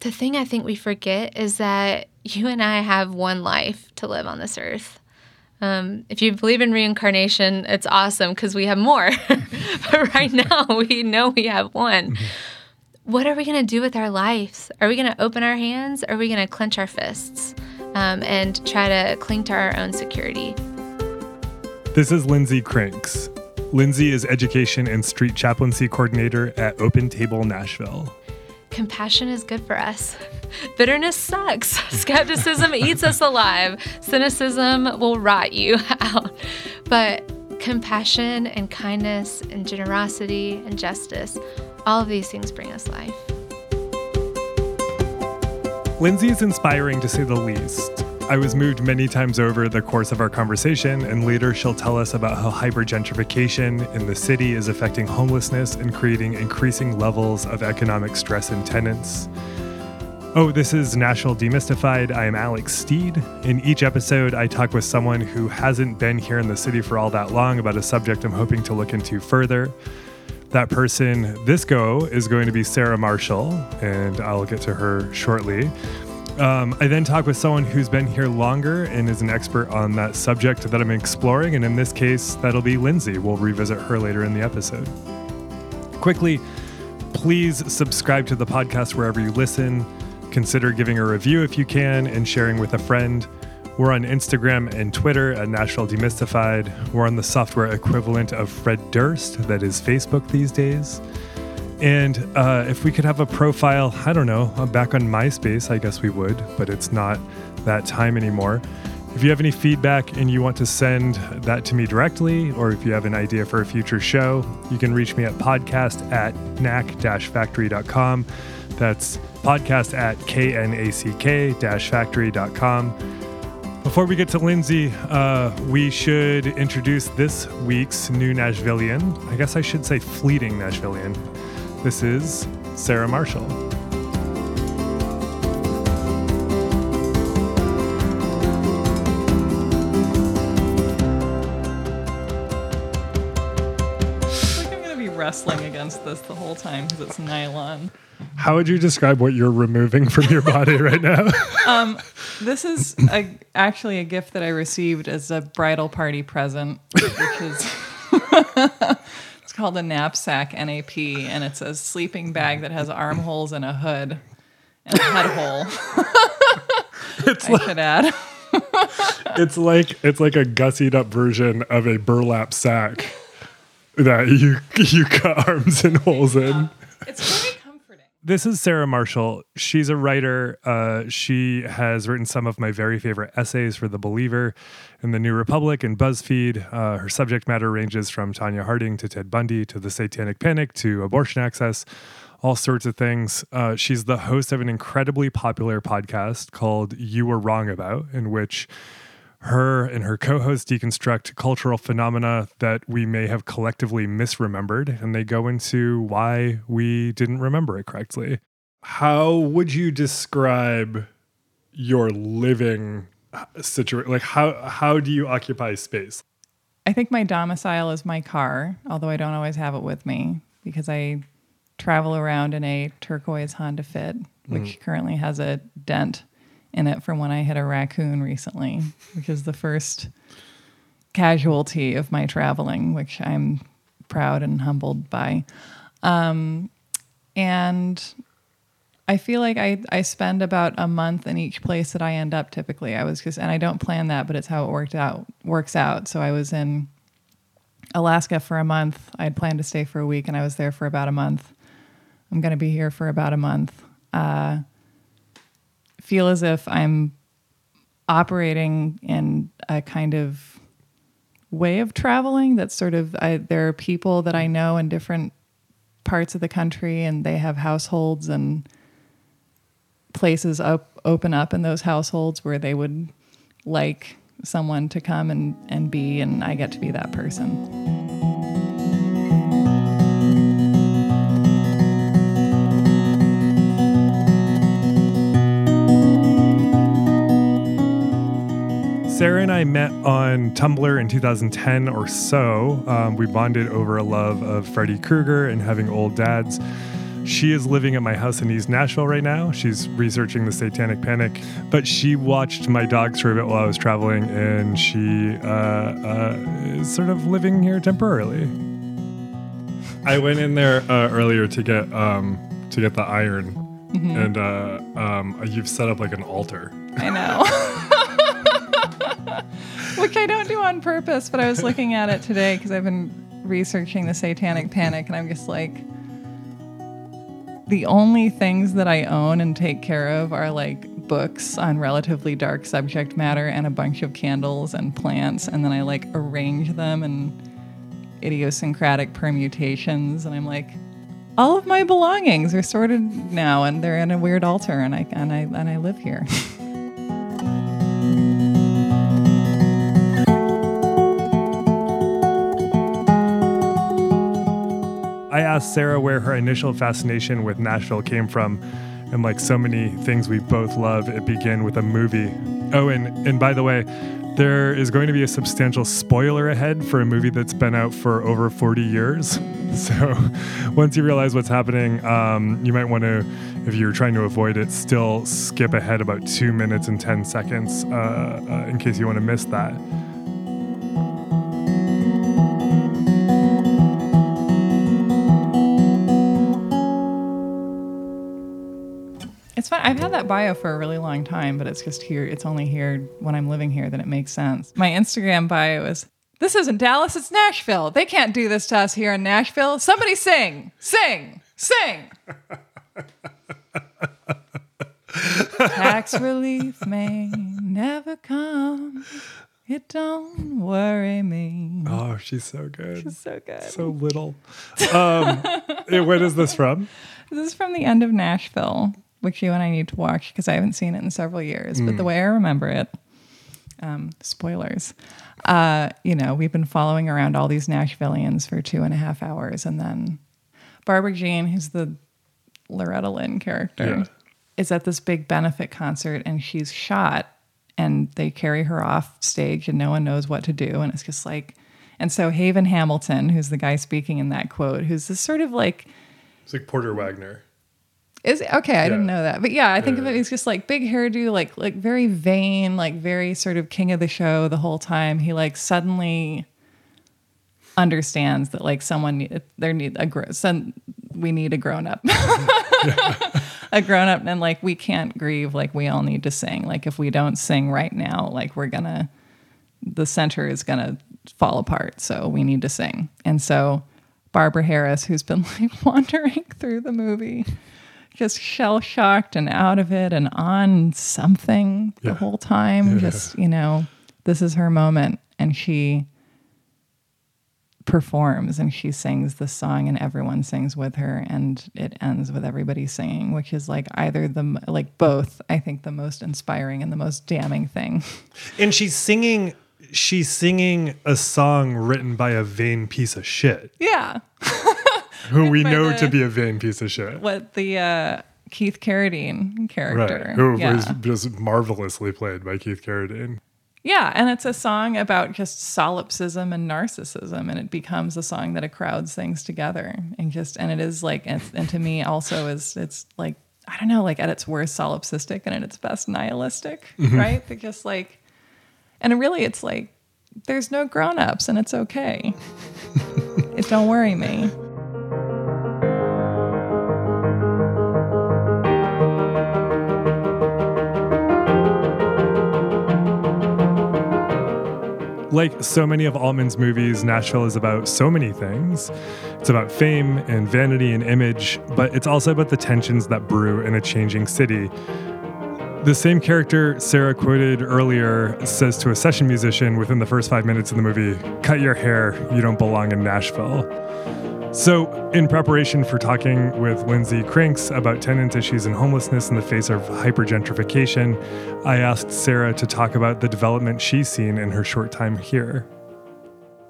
the thing I think we forget is that you and I have one life to live on this earth. Um, if you believe in reincarnation, it's awesome because we have more. but right now, we know we have one. Mm-hmm. What are we going to do with our lives? Are we going to open our hands? Or are we going to clench our fists um, and try to cling to our own security? This is Lindsay Krinks. Lindsay is Education and Street Chaplaincy Coordinator at Open Table Nashville. Compassion is good for us. Bitterness sucks. Skepticism eats us alive. Cynicism will rot you out. But compassion and kindness and generosity and justice, all of these things bring us life. Lindsay is inspiring to say the least. I was moved many times over the course of our conversation, and later she'll tell us about how hypergentrification in the city is affecting homelessness and creating increasing levels of economic stress in tenants. Oh, this is Nashville Demystified. I am Alex Steed. In each episode, I talk with someone who hasn't been here in the city for all that long about a subject I'm hoping to look into further. That person this go is going to be Sarah Marshall, and I'll get to her shortly. Um, I then talk with someone who's been here longer and is an expert on that subject that I'm exploring. And in this case, that'll be Lindsay. We'll revisit her later in the episode. Quickly, please subscribe to the podcast wherever you listen. Consider giving a review if you can and sharing with a friend. We're on Instagram and Twitter at Nashville Demystified. We're on the software equivalent of Fred Durst, that is Facebook these days. And uh, if we could have a profile, I don't know, uh, back on MySpace, I guess we would, but it's not that time anymore. If you have any feedback and you want to send that to me directly, or if you have an idea for a future show, you can reach me at podcast at knack-factory.com. That's podcast at knack-factory.com. Before we get to Lindsay, uh, we should introduce this week's new Nashvilleian. I guess I should say fleeting Nashvilleian. This is Sarah Marshall. I feel I'm gonna be wrestling against this the whole time because it's nylon. How would you describe what you're removing from your body right now? um, this is a, actually a gift that I received as a bridal party present, which is called a knapsack NAP, and it's a sleeping bag that has armholes and a hood and a head hole. it's I like, should add. it's like it's like a gussied up version of a burlap sack that you you cut arms and holes in. It's very this is Sarah Marshall. She's a writer. Uh, she has written some of my very favorite essays for The Believer and The New Republic and BuzzFeed. Uh, her subject matter ranges from Tonya Harding to Ted Bundy to the Satanic Panic to abortion access, all sorts of things. Uh, she's the host of an incredibly popular podcast called You're Wrong About, in which her and her co host deconstruct cultural phenomena that we may have collectively misremembered, and they go into why we didn't remember it correctly. How would you describe your living situation? Like, how, how do you occupy space? I think my domicile is my car, although I don't always have it with me because I travel around in a turquoise Honda Fit, which mm. currently has a dent in it from when I hit a raccoon recently, which is the first casualty of my traveling, which I'm proud and humbled by. Um, and I feel like I, I spend about a month in each place that I end up typically. I was just, and I don't plan that, but it's how it worked out, works out. So I was in Alaska for a month. I had planned to stay for a week and I was there for about a month. I'm going to be here for about a month. Uh, feel as if I'm operating in a kind of way of traveling that's sort of I, there are people that I know in different parts of the country and they have households and places up, open up in those households where they would like someone to come and, and be and I get to be that person. Sarah and I met on Tumblr in 2010 or so. Um, we bonded over a love of Freddy Krueger and having old dads. She is living at my house in East Nashville right now. She's researching the Satanic Panic, but she watched my dogs for a bit while I was traveling, and she uh, uh, is sort of living here temporarily. I went in there uh, earlier to get um, to get the iron, and uh, um, you've set up like an altar. I know. Which I don't do on purpose, but I was looking at it today because I've been researching the satanic panic and I'm just like the only things that I own and take care of are like books on relatively dark subject matter and a bunch of candles and plants and then I like arrange them in idiosyncratic permutations and I'm like all of my belongings are sorted now and they're in a weird altar and I and I and I live here. I asked Sarah where her initial fascination with Nashville came from. And like so many things we both love, it began with a movie. Oh, and, and by the way, there is going to be a substantial spoiler ahead for a movie that's been out for over 40 years. So once you realize what's happening, um, you might want to, if you're trying to avoid it, still skip ahead about two minutes and 10 seconds uh, uh, in case you want to miss that. Fun. I've had that bio for a really long time, but it's just here. It's only here when I'm living here that it makes sense. My Instagram bio is This isn't Dallas, it's Nashville. They can't do this to us here in Nashville. Somebody sing, sing, sing. Tax relief may never come. It don't worry me. Oh, she's so good. She's so good. so little. Um, eh, when is this from? This is from the end of Nashville, which you and I need to watch because I haven't seen it in several years. But the way I remember it, um, spoilers, uh, you know, we've been following around all these Nashvillians for two and a half hours. And then Barbara Jean, who's the Loretta Lynn character, Yeah. is at this big benefit concert and she's shot and they carry her off stage and no one knows what to do. And it's just like, and so Haven Hamilton, who's the guy speaking in that quote, who's this sort of like, It's like Porter Wagoner. Is it? okay? I didn't know that, but yeah, I think of Yeah. it as just like big hairdo, like like very vain, like very sort of king of the show the whole time. He like suddenly understands that like someone there need a we need a grown up, a grown up, and like we can't grieve. Like we all need to sing. Like if we don't sing right now, like we're gonna the center is gonna fall apart. So we need to sing. And so Barbara Harris, who's been like wandering through the movie, just shell shocked and out of it and on something the whole time. Just, you know, this is her moment. And she performs and she sings the song and everyone sings with her and it ends with everybody singing which is like either the like both i think the most inspiring and the most damning thing And she's singing she's singing a song written by a vain piece of shit yeah who we know the- to be a vain piece of shit. what the uh, Keith Carradine character. Right. Who yeah. was just marvelously played by Keith Carradine. yeah, and it's a song about just solipsism and narcissism, and it becomes a song that a crowd sings together, and just and it is like, and, and to me also is it's like I don't know, like at its worst solipsistic and at its best nihilistic, right? That just like, and really it's like there's no grown-ups and it's okay. it don't worry me. Like so many of Altman's movies, Nashville is about so many things. It's about fame and vanity and image, but it's also about the tensions that brew in a changing city. The same character Sarah quoted earlier says to a session musician within the first five minutes of the movie, Cut your hair, you don't belong in Nashville. So, in preparation for talking with Lindsay Krinks about tenant issues and homelessness in the face of hypergentrification, I asked Sarah to talk about the development she's seen in her short time here.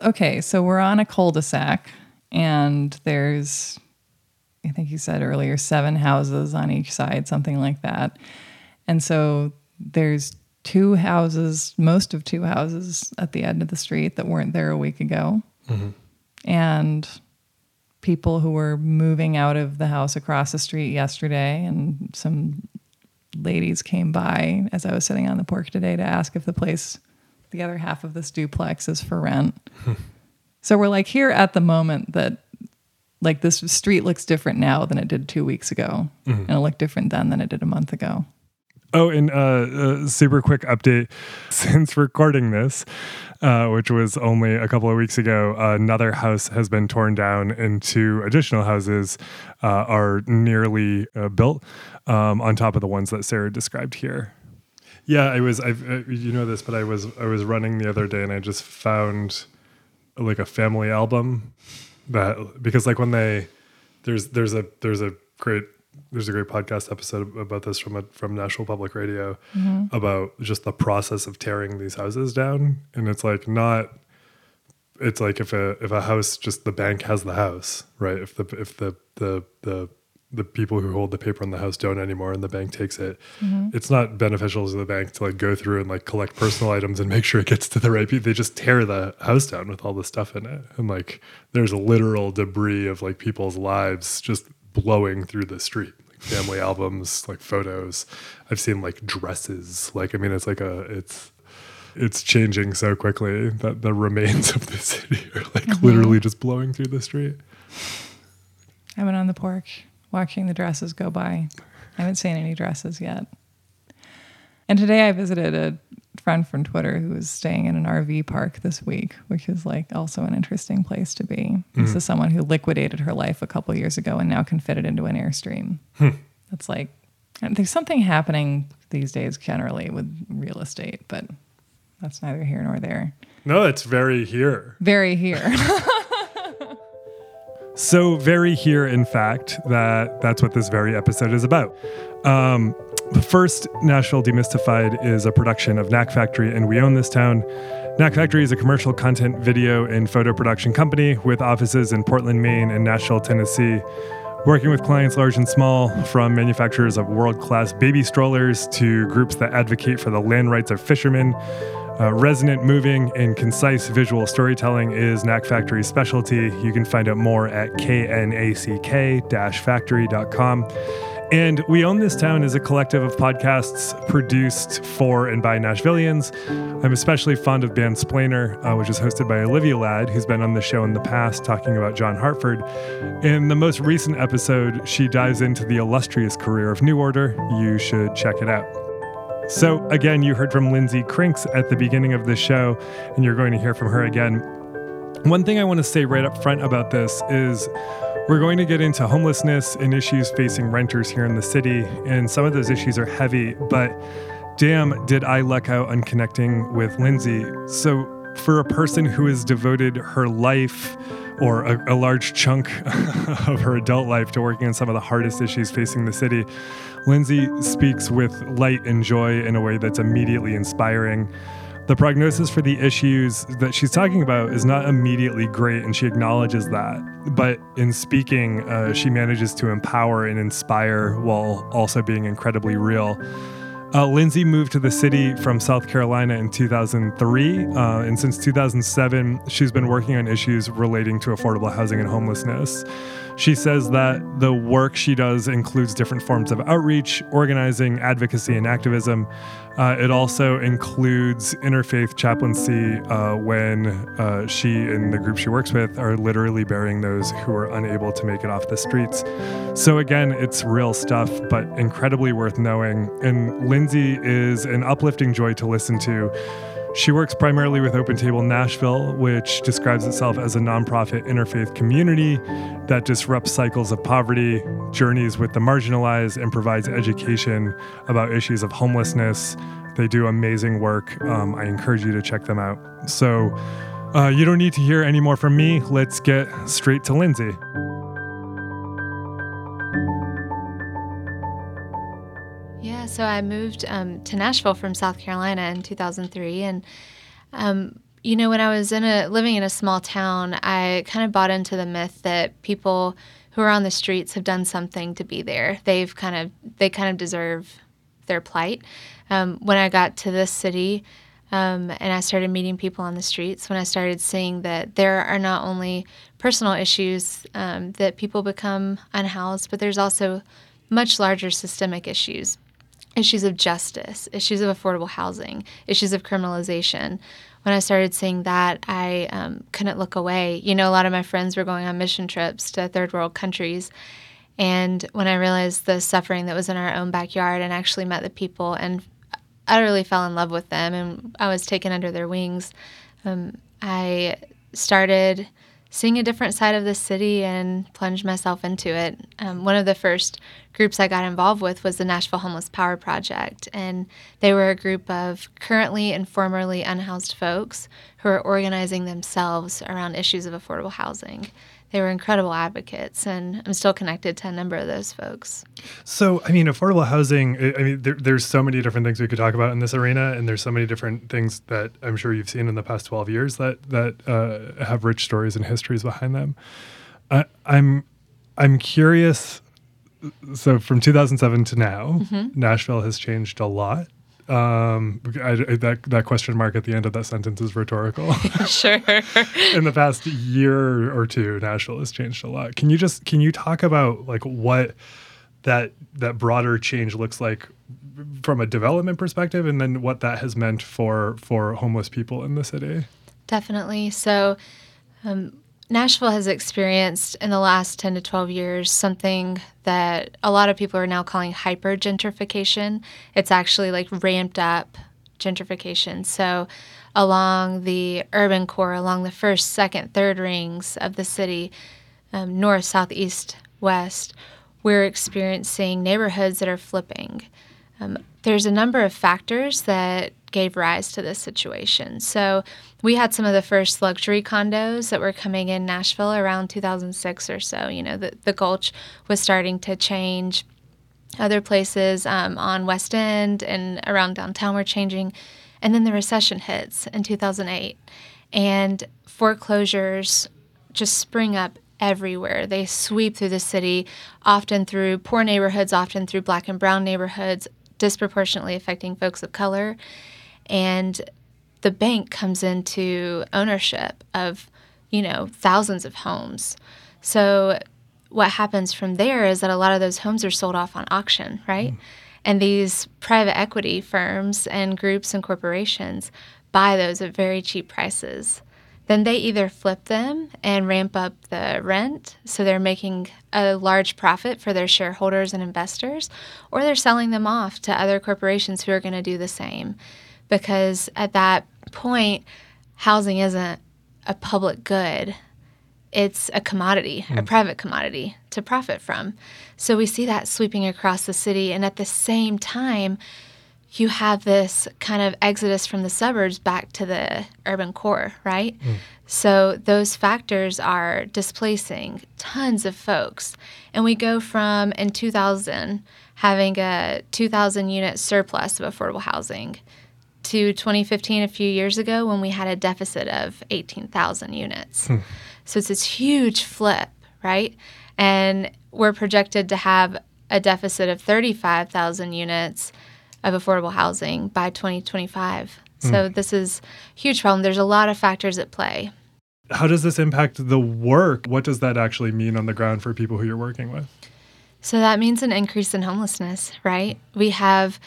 okay, so we're on a cul-de-sac, and there's, I think you said earlier, seven houses on each side, something like that. And so there's two houses, most of two houses at the end of the street that weren't there a week ago. Mm-hmm. And people who were moving out of the house across the street yesterday, and some ladies came by as I was sitting on the porch today to ask if the place, the other half of this duplex, is for rent. so we're like here at the moment that like this street looks different now than it did two weeks ago, mm-hmm. and it looked different then than it did a month ago. Oh, and uh, a super quick update since recording this, uh, which was only a couple of weeks ago, another house has been torn down and two additional houses uh, are nearly uh, built um, on top of the ones that Sarah described here. Yeah, I was. I've, uh, you know this, but I was. I was running the other day, and I just found like a family album that because like when they there's there's a there's a great there's a great podcast episode about this from a, from National Public Radio mm-hmm. about just the process of tearing these houses down, and it's like not. It's like if a if a house just the bank has the house, right? If the if the the the the people who hold the paper on the house don't anymore and the bank takes it mm-hmm. it's not beneficial to the bank to like go through and like collect personal items and make sure it gets to the right people they just tear the house down with all the stuff in it and like there's a literal debris of like people's lives just blowing through the street like family albums like photos i've seen like dresses like i mean it's like a it's it's changing so quickly that the remains of the city are like mm-hmm. literally just blowing through the street I've been on the porch watching the dresses go by. I haven't seen any dresses yet. And today I visited a friend from Twitter who was staying in an RV park this week, which is like also an interesting place to be. This is someone who liquidated her life a couple years ago and now can fit it into an Airstream. That's like, there's something happening these days generally with real estate, but that's neither here nor there. no it's very here Very here. So very here, in fact, that that's what this very episode is about. Um, first Nashville Demystified is a production of Knack Factory, and we own this town. Knack Factory is a commercial content, video, and photo production company with offices in Portland, Maine, and Nashville, Tennessee. Working with clients large and small, from manufacturers of world class baby strollers to groups that advocate for the land rights of fishermen. Uh, resonant, moving, and concise visual storytelling is Knack Factory's specialty. You can find out more at knack-factory.com. And We Own This Town is a collective of podcasts produced for and by Nashvillians. I'm especially fond of Band Splainer, uh, which is hosted by Olivia Ladd, who's been on the show in the past talking about John Hartford. In the most recent episode, she dives into the illustrious career of New Order. You should check it out. So, again, you heard from Lindsay Krinks at the beginning of the show, and you're going to hear from her again. One thing I want to say right up front about this is we're going to get into homelessness and issues facing renters here in the city, and some of those issues are heavy, but damn, did I luck out on connecting with Lindsay. So, for a person who has devoted her life or a, a large chunk of her adult life to working on some of the hardest issues facing the city, Lindsay speaks with light and joy in a way that's immediately inspiring. The prognosis for the issues that she's talking about is not immediately great, and she acknowledges that. But in speaking, uh, she manages to empower and inspire while also being incredibly real. Uh, Lindsay moved to the city from South Carolina in 2003, uh, and since 2007, she's been working on issues relating to affordable housing and homelessness. She says that the work she does includes different forms of outreach, organizing, advocacy, and activism. Uh, it also includes interfaith chaplaincy uh, when uh, she and the group she works with are literally burying those who are unable to make it off the streets. So, again, it's real stuff, but incredibly worth knowing. And Lindsay is an uplifting joy to listen to. She works primarily with Open Table Nashville, which describes itself as a nonprofit interfaith community that disrupts cycles of poverty, journeys with the marginalized, and provides education about issues of homelessness. They do amazing work. Um, I encourage you to check them out. So, uh, you don't need to hear any more from me. Let's get straight to Lindsay. So I moved um, to Nashville from South Carolina in 2003, and um, you know, when I was in a living in a small town, I kind of bought into the myth that people who are on the streets have done something to be there. They've kind of they kind of deserve their plight. Um, when I got to this city, Um, and I started meeting people on the streets when I started seeing that there are not only personal issues um, that people become unhoused, but there's also much larger systemic issues issues of justice, issues of affordable housing, issues of criminalization. When I started seeing that, I um, couldn't look away. You know, a lot of my friends were going on mission trips to third world countries. And when I realized the suffering that was in our own backyard and actually met the people and utterly fell in love with them and I was taken under their wings, um, I started seeing a different side of the city and plunged myself into it. Um, one of the first groups I got involved with was the Nashville Homeless Power Project, and they were a group of currently and formerly unhoused folks who are organizing themselves around issues of affordable housing they were incredible advocates, and I'm still connected to a number of those folks. So, I mean, affordable housing. I mean, there, there's so many different things we could talk about in this arena, and there's so many different things that I'm sure you've seen in the past 12 years that that uh, have rich stories and histories behind them. I, I'm I'm curious. So, from 2007 to now, mm-hmm. Nashville has changed a lot. Um, I, I, that that question mark at the end of that sentence is rhetorical. sure. In the past year or two, Nashville has changed a lot. Can you just can you talk about like what that that broader change looks like from a development perspective, and then what that has meant for for homeless people in the city? Definitely. So. Um, Nashville has experienced in the last 10 to 12 years something that a lot of people are now calling hyper gentrification. It's actually like ramped up gentrification. So, along the urban core, along the first, second, third rings of the city, um, north, south, east, west, we're experiencing neighborhoods that are flipping. Um, there's a number of factors that gave rise to this situation. So we had some of the first luxury condos that were coming in Nashville around 2006 or so. You know, the, the Gulch was starting to change. Other places um, on West End and around downtown were changing. And then the recession hits in 2008. And foreclosures just spring up everywhere. They sweep through the city, often through poor neighborhoods, often through black and brown neighborhoods, disproportionately affecting folks of color. And the bank comes into ownership of, you know, thousands of homes. So what happens from there is that a lot of those homes are sold off on auction, right? Mm. And these private equity firms and groups and corporations buy those at very cheap prices then they either flip them and ramp up the rent, so they're making a large profit for their shareholders and investors, or they're selling them off to other corporations who are going to do the same. Because at that point, housing isn't a public good, it's a commodity, mm. a private commodity to profit from. So we see that sweeping across the city, and at the same time, you have this kind of exodus from the suburbs back to the urban core, right? Mm. So those factors are displacing tons of folks. And we go from in 2000 having a 2,000 unit surplus of affordable housing to 2015, a few years ago, when we had a deficit of 18,000 units. Hmm. So it's this huge flip, right? And we're projected to have a deficit of 35,000 units of affordable housing by 2025. So mm. this is huge problem. There's a lot of factors at play. How does this impact the work? What does that actually mean on the ground for people who you're working with? So that means an increase in homelessness, right? We have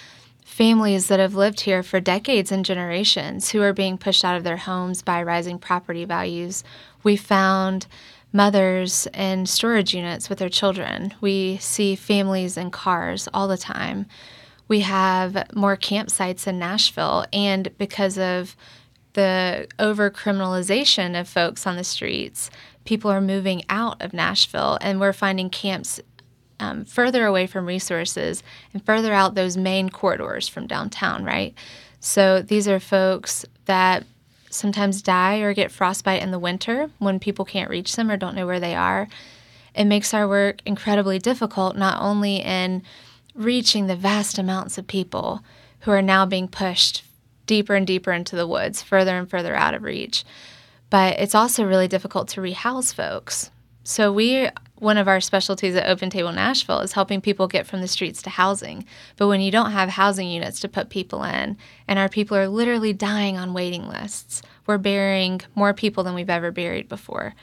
families that have lived here for decades and generations who are being pushed out of their homes by rising property values. We found mothers in storage units with their children. We see families in cars all the time we have more campsites in Nashville. And because of the over criminalization of folks on the streets, people are moving out of Nashville and we're finding camps um, further away from resources and further out those main corridors from downtown, right? So these are folks that sometimes die or get frostbite in the winter when people can't reach them or don't know where they are. It makes our work incredibly difficult, not only in reaching the vast amounts of people who are now being pushed deeper and deeper into the woods, further and further out of reach. But it's also really difficult to rehouse folks so we one of our specialties at Open Table Nashville is helping people get from the streets to housing. But when you don't have housing units to put people in, and our people are literally dying on waiting lists, we're burying more people than we've ever buried before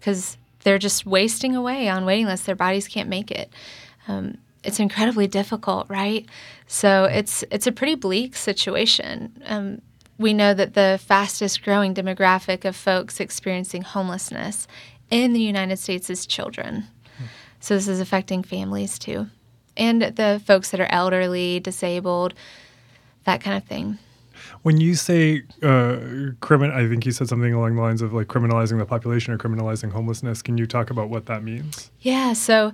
because they're just wasting away on waiting lists. Their bodies can't make it. Um, it's incredibly difficult, right? So it's it's a pretty bleak situation. Um, we know that the fastest growing demographic of folks experiencing homelessness in the United States is children. So this is affecting families too, and the folks that are elderly, disabled, that kind of thing. When you say uh, crimin, I think you said something along the lines of like criminalizing the population or criminalizing homelessness. Can you talk about what that means? Yeah. So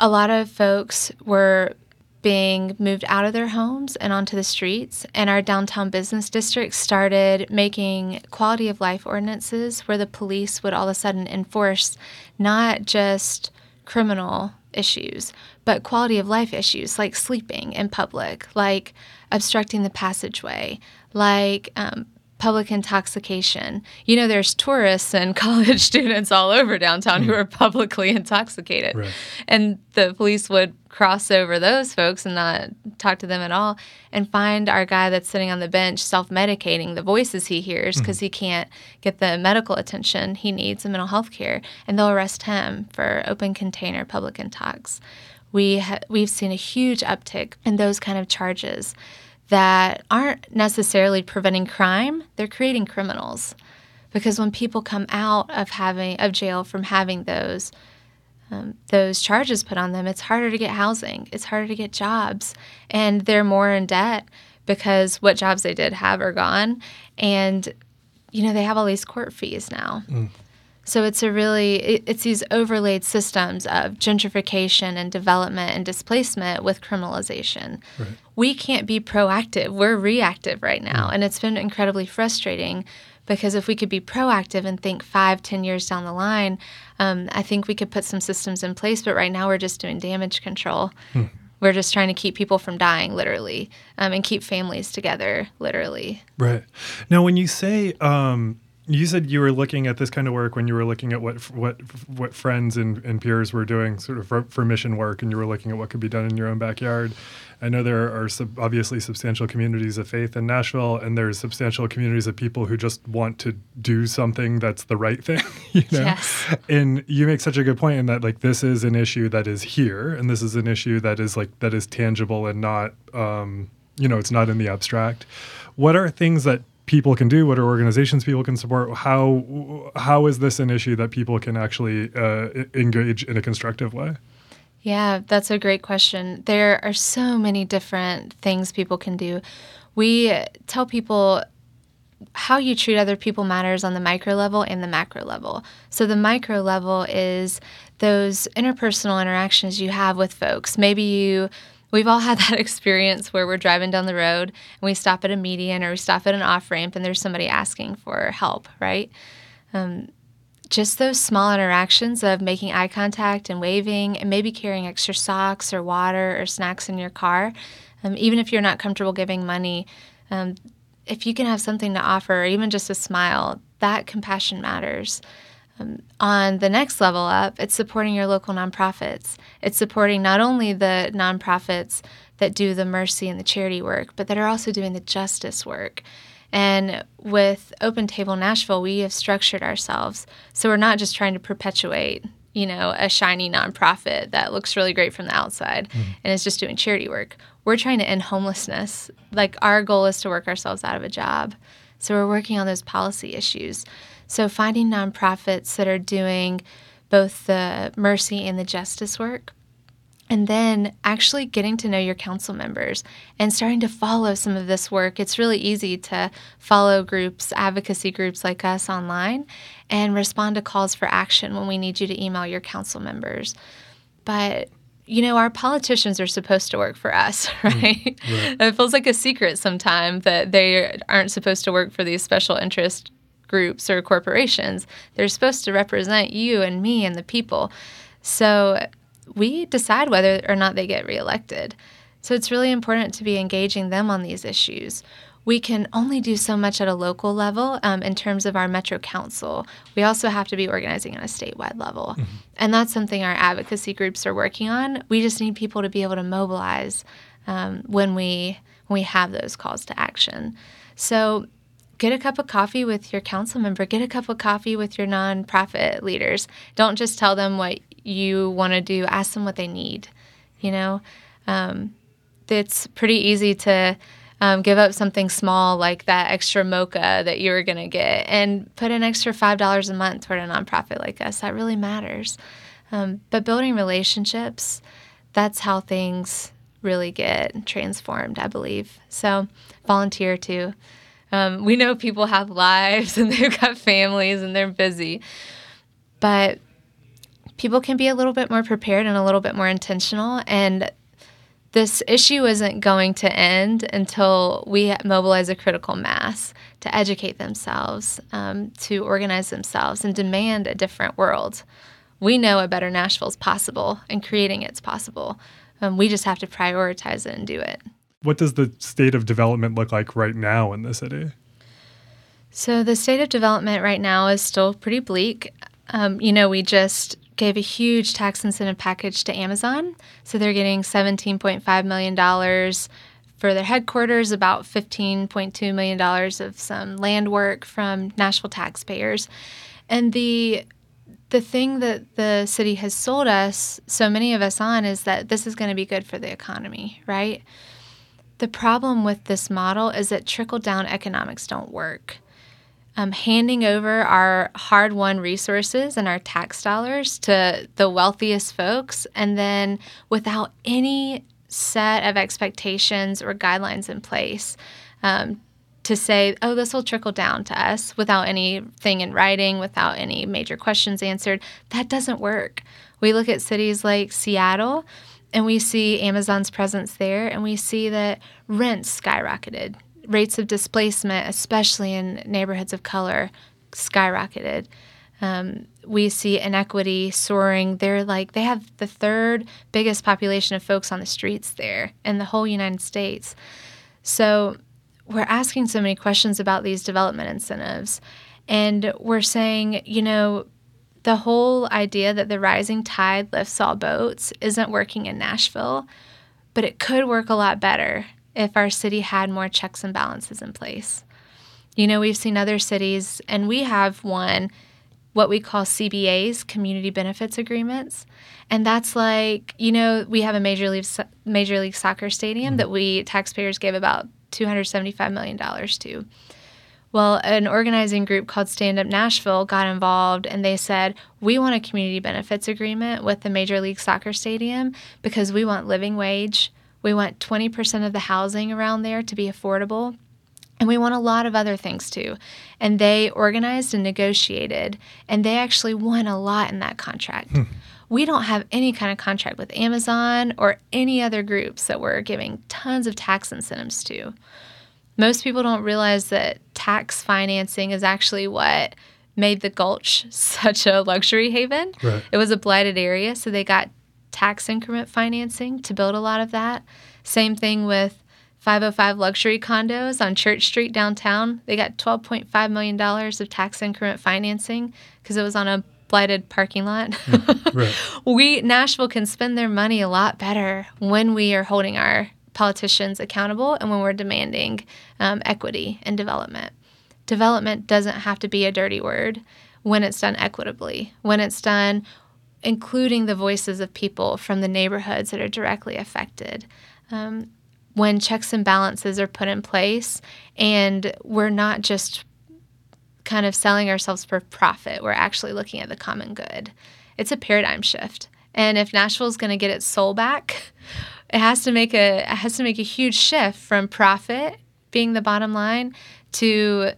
a lot of folks were being moved out of their homes and onto the streets. And our downtown business district started making quality of life ordinances where the police would all of a sudden enforce not just criminal issues, but quality of life issues like sleeping in public, like obstructing the passageway, like um, public intoxication. You know, there's tourists and college students all over downtown mm. who are publicly intoxicated. Right. And the police would cross over those folks and not talk to them at all and find our guy that's sitting on the bench self medicating the voices he hears because mm. he can't get the medical attention he needs and mental health care. And they'll arrest him for open container public intox. We ha- we've seen a huge uptick in those kind of charges that aren't necessarily preventing crime, they're creating criminals. Because when people come out of having of jail from having those um, those charges put on them, it's harder to get housing, it's harder to get jobs, and they're more in debt because what jobs they did have are gone, and you know they have all these court fees now. Mm. So it's a really it, it's these overlaid systems of gentrification and development and displacement with criminalization. Right. We can't be proactive. We're reactive right now, mm. and it's been incredibly frustrating because if we could be proactive and think five, ten years down the line, um, I think we could put some systems in place. But right now, we're just doing damage control. Hmm. We're just trying to keep people from dying, literally, um, and keep families together, literally. Right. Now, when you say um, you said you were looking at this kind of work when you were looking at what what what friends and, and peers were doing sort of for, for, mission work and you were looking at what could be done in your own backyard. I know there are sub, obviously substantial communities of faith in nashville and there's substantial communities of people who just want to do something that's the right thing you know? Yes. and you make such a good point in that like this is an issue that is here and this is an issue that is like that is tangible and not um, you know it's not in the abstract. What are things that people can do? What are organizations people can support? How how is this an issue that people can actually uh, engage in a constructive way? Yeah, that's a great question. There are so many different things people can do. We tell people how you treat other people matters on the micro level and the macro level. So, the micro level is those interpersonal interactions you have with folks. Maybe you We've all had that experience where we're driving down the road and we stop at a median or we stop at an off ramp and there's somebody asking for help, right? Um, just those small interactions of making eye contact and waving and maybe carrying extra socks or water or snacks in your car, um, even if you're not comfortable giving money, um, if you can have something to offer or even just a smile, that compassion matters. Um, on the next level up, it's supporting your local nonprofits. It's supporting not only the nonprofits that do the mercy and the charity work, but that are also doing the justice work. And with Open Table Nashville, we have structured ourselves so we're not just trying to perpetuate, you know, a shiny nonprofit that looks really great from the outside mm. and is just doing charity work. We're trying to end homelessness. Like our goal is to work ourselves out of a job. So we're working on those policy issues. So, finding nonprofits that are doing both the mercy and the justice work. And then actually getting to know your council members and starting to follow some of this work. It's really easy to follow groups, advocacy groups like us online, and respond to calls for action when we need you to email your council members. But you know, our politicians are supposed to work for us, right? Mm, right. It feels like a secret sometimes that they aren't supposed to work for these special interest groups or corporations. They're supposed to represent you and me and the people. So we decide whether or not they get reelected. So it's really important to be engaging them on these issues. we can only do so much at a local level um, in terms of our Metro Council. We also have to be organizing on a statewide level. Mm-hmm. And that's something our advocacy groups are working on. We just need people to be able to mobilize um, when we when we have those calls to action. So get a cup of coffee with your council member, get a cup of coffee with your nonprofit leaders. Don't just tell them what you want to do, ask them what they need. You know, um, it's pretty easy to um, give up something small like that extra mocha that you were going to get and put an extra $5 a month toward a nonprofit like us. That really matters. Um, but building relationships, that's how things really get transformed, I believe. So volunteer too. Um, we know people have lives and they've got families and they're busy, but people can be a little bit more prepared and a little bit more intentional. And this issue isn't going to end until we mobilize a critical mass to educate themselves, um, to organize themselves, and demand a different world. We know a better Nashville is possible, and creating it's possible. Um, we just have to prioritize it and do it. What does the state of development look like right now in the city? So, the state of development right now is still pretty bleak. Um, you know, we just gave a huge tax incentive package to Amazon. So, they're getting $17.5 million for their headquarters, about $15.2 million of some land work from Nashville taxpayers. And the the thing that the city has sold us, so many of us on, is that this is going to be good for the economy, right? The problem with this model is that trickle down economics don't work. Um, handing over our hard won resources and our tax dollars to the wealthiest folks, and then without any set of expectations or guidelines in place um, to say, oh, this will trickle down to us without anything in writing, without any major questions answered, that doesn't work. We look at cities like Seattle and we see Amazon's presence there and we see that rents skyrocketed. Rates of displacement, especially in neighborhoods of color, skyrocketed. Um, we see inequity soaring. They're like, they have the third biggest population of folks on the streets there in the whole United States. So we're asking so many questions about these development incentives. And we're saying, you know, the whole idea that the rising tide lifts all boats isn't working in Nashville, but it could work a lot better if our city had more checks and balances in place. You know, we've seen other cities, and we have one, what we call CBAs, community benefits agreements. And that's like, you know, we have a major league major league soccer stadium mm-hmm. that we taxpayers gave about $275 million to. Well, an organizing group called Stand Up Nashville got involved and they said, We want a community benefits agreement with the Major League Soccer Stadium because we want living wage. We want 20% of the housing around there to be affordable. And we want a lot of other things too. And they organized and negotiated, and they actually won a lot in that contract. Hmm. We don't have any kind of contract with Amazon or any other groups that we're giving tons of tax incentives to. Most people don't realize that tax financing is actually what made the Gulch such a luxury haven. Right. It was a blighted area, so they got tax increment financing to build a lot of that. Same thing with 505 luxury condos on Church Street downtown. They got $12.5 million of tax increment financing because it was on a blighted parking lot. Mm, right. we Nashville can spend their money a lot better when we are holding our politicians accountable and when we're demanding um, equity and development. Development doesn't have to be a dirty word when it's done equitably, when it's done including the voices of people from the neighborhoods that are directly affected. Um, when checks and balances are put in place and we're not just kind of selling ourselves for profit, we're actually looking at the common good. It's a paradigm shift. And if Nashville is going to get its soul back, it has to make a it has to make a huge shift from profit being the bottom line to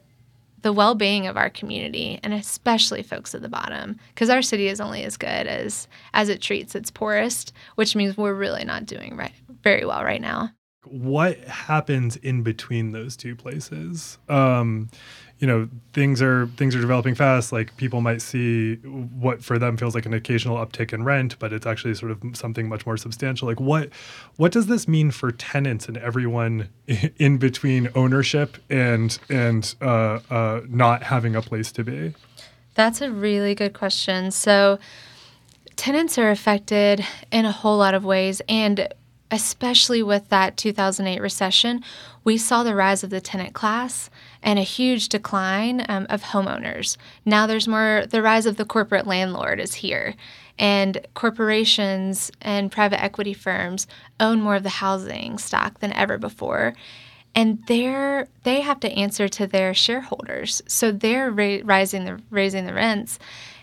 the well-being of our community and especially folks at the bottom. Because our city is only as good as as it treats its poorest which means we're really not doing right very well right now. What happens in between those two places? Um you know things are things are developing fast. Like people might see what for them feels like an occasional uptick in rent but it's actually sort of something much more substantial. Like what what does this mean for tenants and everyone in between ownership and and uh, uh, not having a place to be? That's a really good question. So tenants are affected in a whole lot of ways and especially with that 2008 recession we saw the rise of the tenant class and a huge decline um, of homeowners. Now there's more, the rise of the corporate landlord is here. And corporations and private equity firms own more of the housing stock than ever before. And they're they have to answer to their shareholders, so they're ra- rising the raising the rents,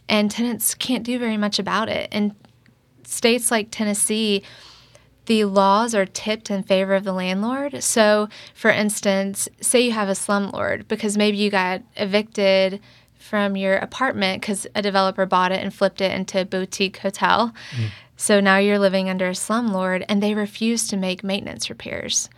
and tenants can't do very much about it. And states like Tennessee, the laws are tipped in favor of the landlord. So, for instance, say you have a slumlord because maybe you got evicted from your apartment because a developer bought it and flipped it into a boutique hotel. Mm. So now you're living under a slumlord and they refuse to make maintenance repairs.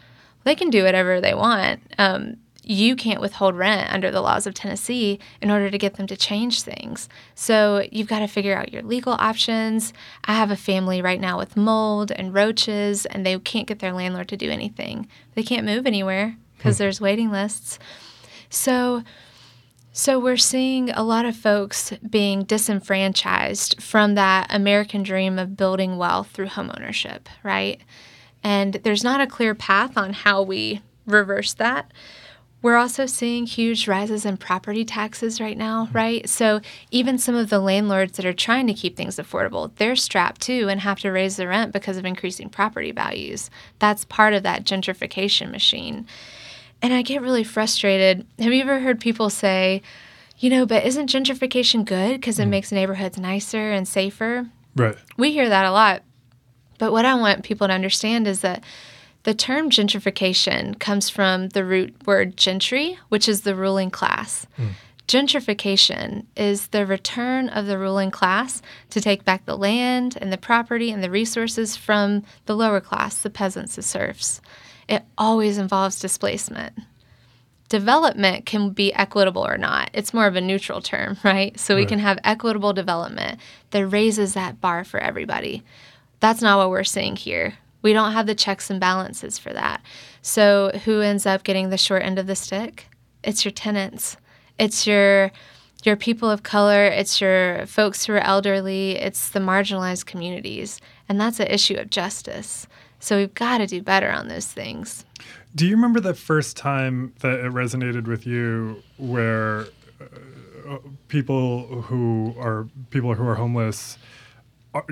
They can do whatever they want. Um, you can't withhold rent under the laws of Tennessee in order to get them to change things. So you've got to figure out your legal options. I have a family right now with mold and roaches, and they can't get their landlord to do anything. They can't move anywhere because hmm. there's waiting lists. So, so we're seeing a lot of folks being disenfranchised from that American dream of building wealth through homeownership, right? And there's not a clear path on how we reverse that. We're also seeing huge rises in property taxes right now, right? So even some of the landlords that are trying to keep things affordable, they're strapped too and have to raise the rent because of increasing property values. That's part of that gentrification machine. And I get really frustrated. Have you ever heard people say, you know, but isn't gentrification good because it mm. makes neighborhoods nicer and safer? Right. We hear that a lot. But what I want people to understand is that the term gentrification comes from the root word gentry, which is the ruling class. Mm. Gentrification is the return of the ruling class to take back the land and the property and the resources from the lower class, the peasants, the serfs. It always involves displacement. Development can be equitable or not. It's more of a neutral term, right? So we right. can have equitable development that raises that bar for everybody. That's not what we're seeing here. We don't have the checks and balances for that. So who ends up getting the short end of the stick? It's your tenants. It's your your people of color, it's your folks who are elderly, it's the marginalized communities. And that's an issue of justice. So we've got to do better on those things. Do you remember the first time that it resonated with you where uh, people who are people who are homeless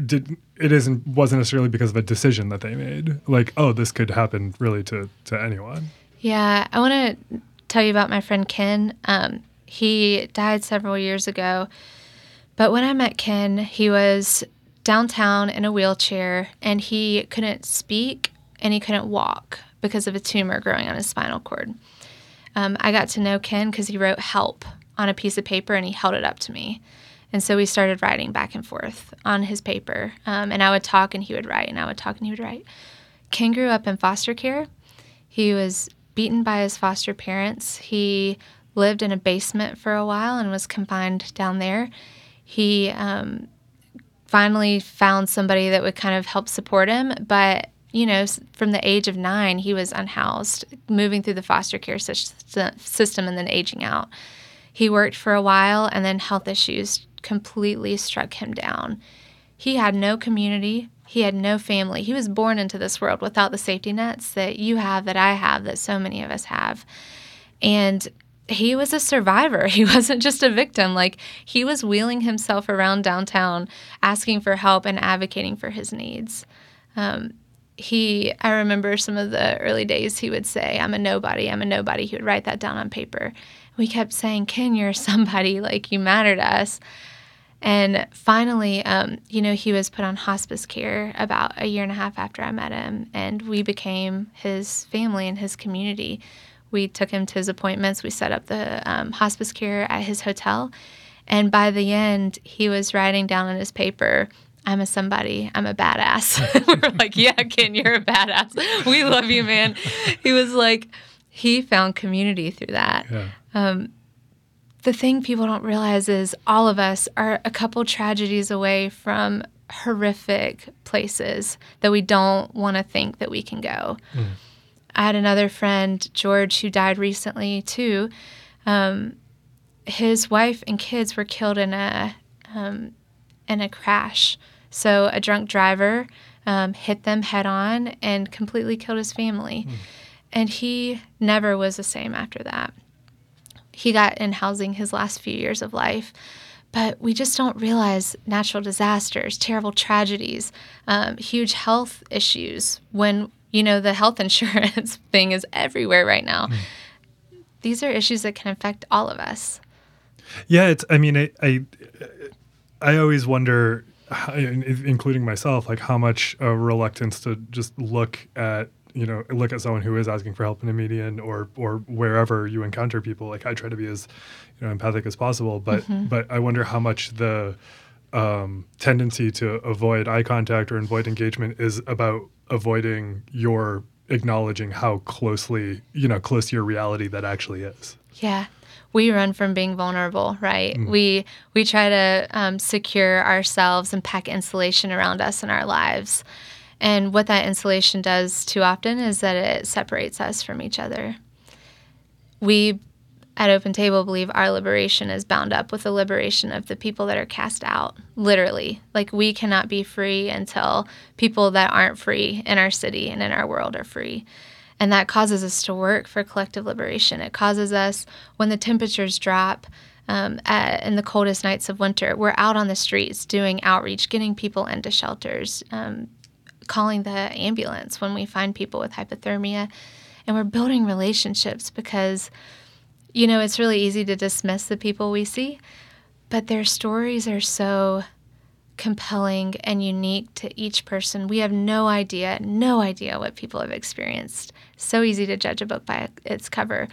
did it isn't wasn't necessarily because of a decision that they made. Like oh this could happen really to to anyone. Yeah i want to tell you about my friend ken. Um, he died several years ago but when i met ken he was downtown in a wheelchair and he couldn't speak and he couldn't walk because of a tumor growing on his spinal cord. Um, i got to know ken because he wrote help on a piece of paper and he held it up to me and so we started writing back and forth on his paper. Um, and I would talk and he would write, and I would talk and he would write. Ken grew up in foster care. He was beaten by his foster parents. He lived in a basement for a while and was confined down there. He um, finally found somebody that would kind of help support him, but you know, from the age of nine, he was unhoused, moving through the foster care system and then aging out. He worked for a while, and then health issues completely struck him down. He had no community, he had no family. He was born into this world without the safety nets that you have, that I have, that so many of us have. And he was a survivor. He wasn't just a victim. Like, he was wheeling himself around downtown, asking for help and advocating for his needs. Um, he, I remember some of the early days, he would say, I'm a nobody, I'm a nobody. He would write that down on paper. We kept saying, Ken, you're somebody, like, you matter to us. And finally, um, you know, he was put on hospice care about a year and a half after I met him, and we became his family and his community. We took him to his appointments. We set up the um, hospice care at his hotel. And by the end, he was writing down on his paper, I'm a somebody. I'm a badass. We're like, yeah, Ken, you're a badass. We love you, man. He was like, he found community through that. Yeah. Um, the thing people don't realize is all of us are a couple tragedies away from horrific places that we don't want to think that we can go. Mm. I had another friend, George, who died recently too. Um, his wife and kids were killed in a um, in a crash. So a drunk driver um, hit them head on and completely killed his family. Mm. And he never was the same after that. He got in housing his last few years of life. But we just don't realize natural disasters, terrible tragedies, um, huge health issues when, you know, the health insurance thing is everywhere right now. Mm. These are issues that can affect all of us. Yeah, it's, I mean, I, I, I always wonder, including myself, like how much a reluctance to just look at you know look at someone who is asking for help in a median or or wherever you encounter people like i try to be as you know empathic as possible but mm-hmm. but i wonder how much the um, tendency to avoid eye contact or avoid engagement is about avoiding your acknowledging how closely you know close to your reality that actually is. Yeah. We run from being vulnerable right? Mm. We we try to um, secure ourselves and pack insulation around us in our lives and what that insulation does too often is that it separates us from each other. We at Open Table believe our liberation is bound up with the liberation of the people that are cast out, literally. Like we cannot be free until people that aren't free in our city and in our world are free. And that causes us to work for collective liberation. It causes us, when the temperatures drop, um, at, in the coldest nights of winter, we're out on the streets doing outreach, getting people into shelters, um, calling the ambulance when we find people with hypothermia. And we're building relationships because, you know, it's really easy to dismiss the people we see, but their stories are so compelling and unique to each person. We have no idea, no idea what people have experienced. So easy to judge a book by its cover.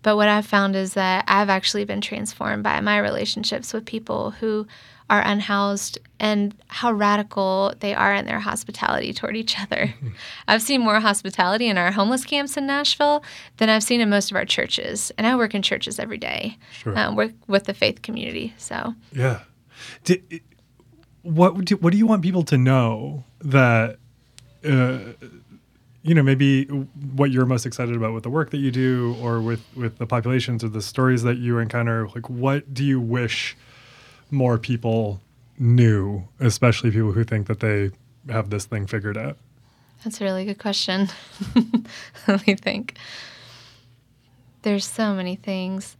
But what I've found is that I've actually been transformed by my relationships with people who are unhoused and how radical they are in their hospitality toward each other. I've seen more hospitality in our homeless camps in Nashville than I've seen in most of our churches. And I work in churches every day, sure. um, work with the faith community. So, yeah. Did, what, do, what do you want people to know that, uh, you know, maybe what you're most excited about with the work that you do or with, with the populations or the stories that you encounter? Like, what do you wish – more people knew, especially people who think that they have this thing figured out? That's a really good question. Let me think. There's so many things.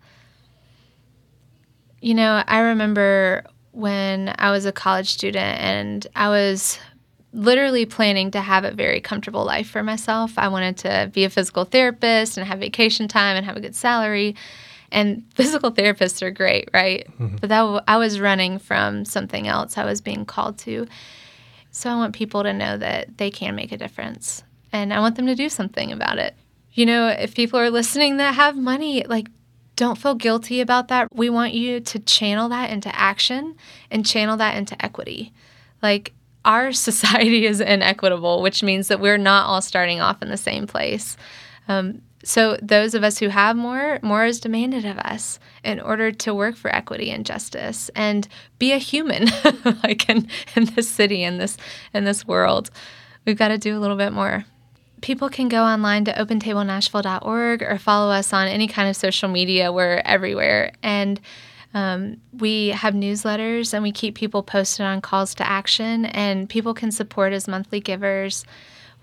You know, I remember when I was a college student and I was literally planning to have a very comfortable life for myself. I wanted to be a physical therapist and have vacation time and have a good salary. And physical therapists are great, right? Mm-hmm. But that w- I was running from something else I was being called to. So I want people to know that they can make a difference. And I want them to do something about it. You know, if people are listening that have money, like don't feel guilty about that. We want you to channel that into action and channel that into equity. Like our society is inequitable, which means that we're not all starting off in the same place. Um, so those of us who have more, more is demanded of us in order to work for equity and justice and be a human, like in, in this city, in this in this world. We've got to do a little bit more. People can go online to opentablenashville.org or follow us on any kind of social media. We're everywhere. And um, we have newsletters and we keep people posted on calls to action, and people can support as monthly givers.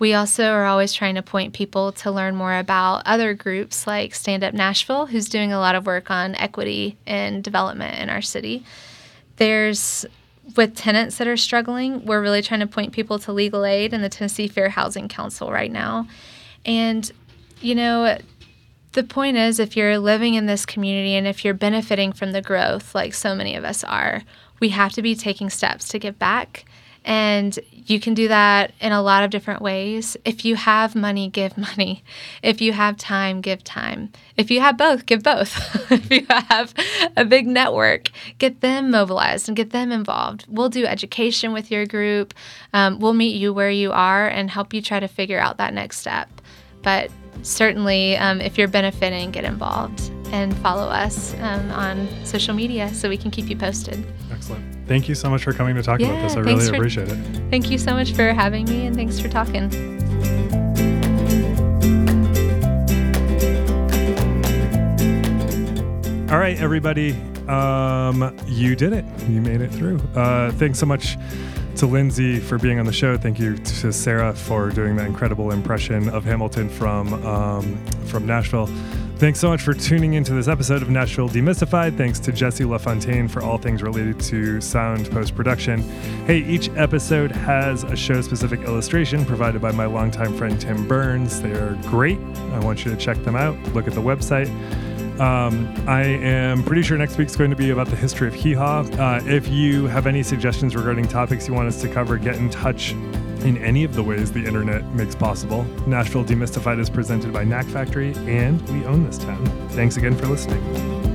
We also are always trying to point people to learn more about other groups like Stand Up Nashville, who's doing a lot of work on equity and development in our city. There's with tenants that are struggling, we're really trying to point people to legal aid and the Tennessee Fair Housing Council right now. And, you know, the point is if you're living in this community and if you're benefiting from the growth, like so many of us are, we have to be taking steps to give back and you can do that in a lot of different ways. If you have money, give money. If you have time, give time. If you have both, give both. if you have a big network, get them mobilized and get them involved. We'll do education with your group. Um, we'll meet you where you are and help you try to figure out that next step. But certainly, um, if you're benefiting, get involved and follow us um, on social media so we can keep you posted. Excellent. Thank you so much for coming to talk Yeah, about this. I really for- appreciate it. Thank you so much for having me and thanks for talking. All right, everybody. Um, you did it. You made it through. Uh, thanks so much to Lindsey for being on the show. Thank you to Sarah for doing that incredible impression of Hamilton from um, from Nashville. Thanks so much for tuning into this episode of Nashville Demystified. Thanks to Jesse LaFontaine for all things related to sound post production. Hey, each episode has a show specific illustration provided by my longtime friend Tim Burns. They are great. I want you to check them out. Look at the website. Um, I am pretty sure next week's going to be about the history of hee haw. Uh, if you have any suggestions regarding topics you want us to cover, get in touch in any of the ways the internet makes possible. Nashville Demystified is presented by Knack Factory, and we own this town. Thanks again for listening.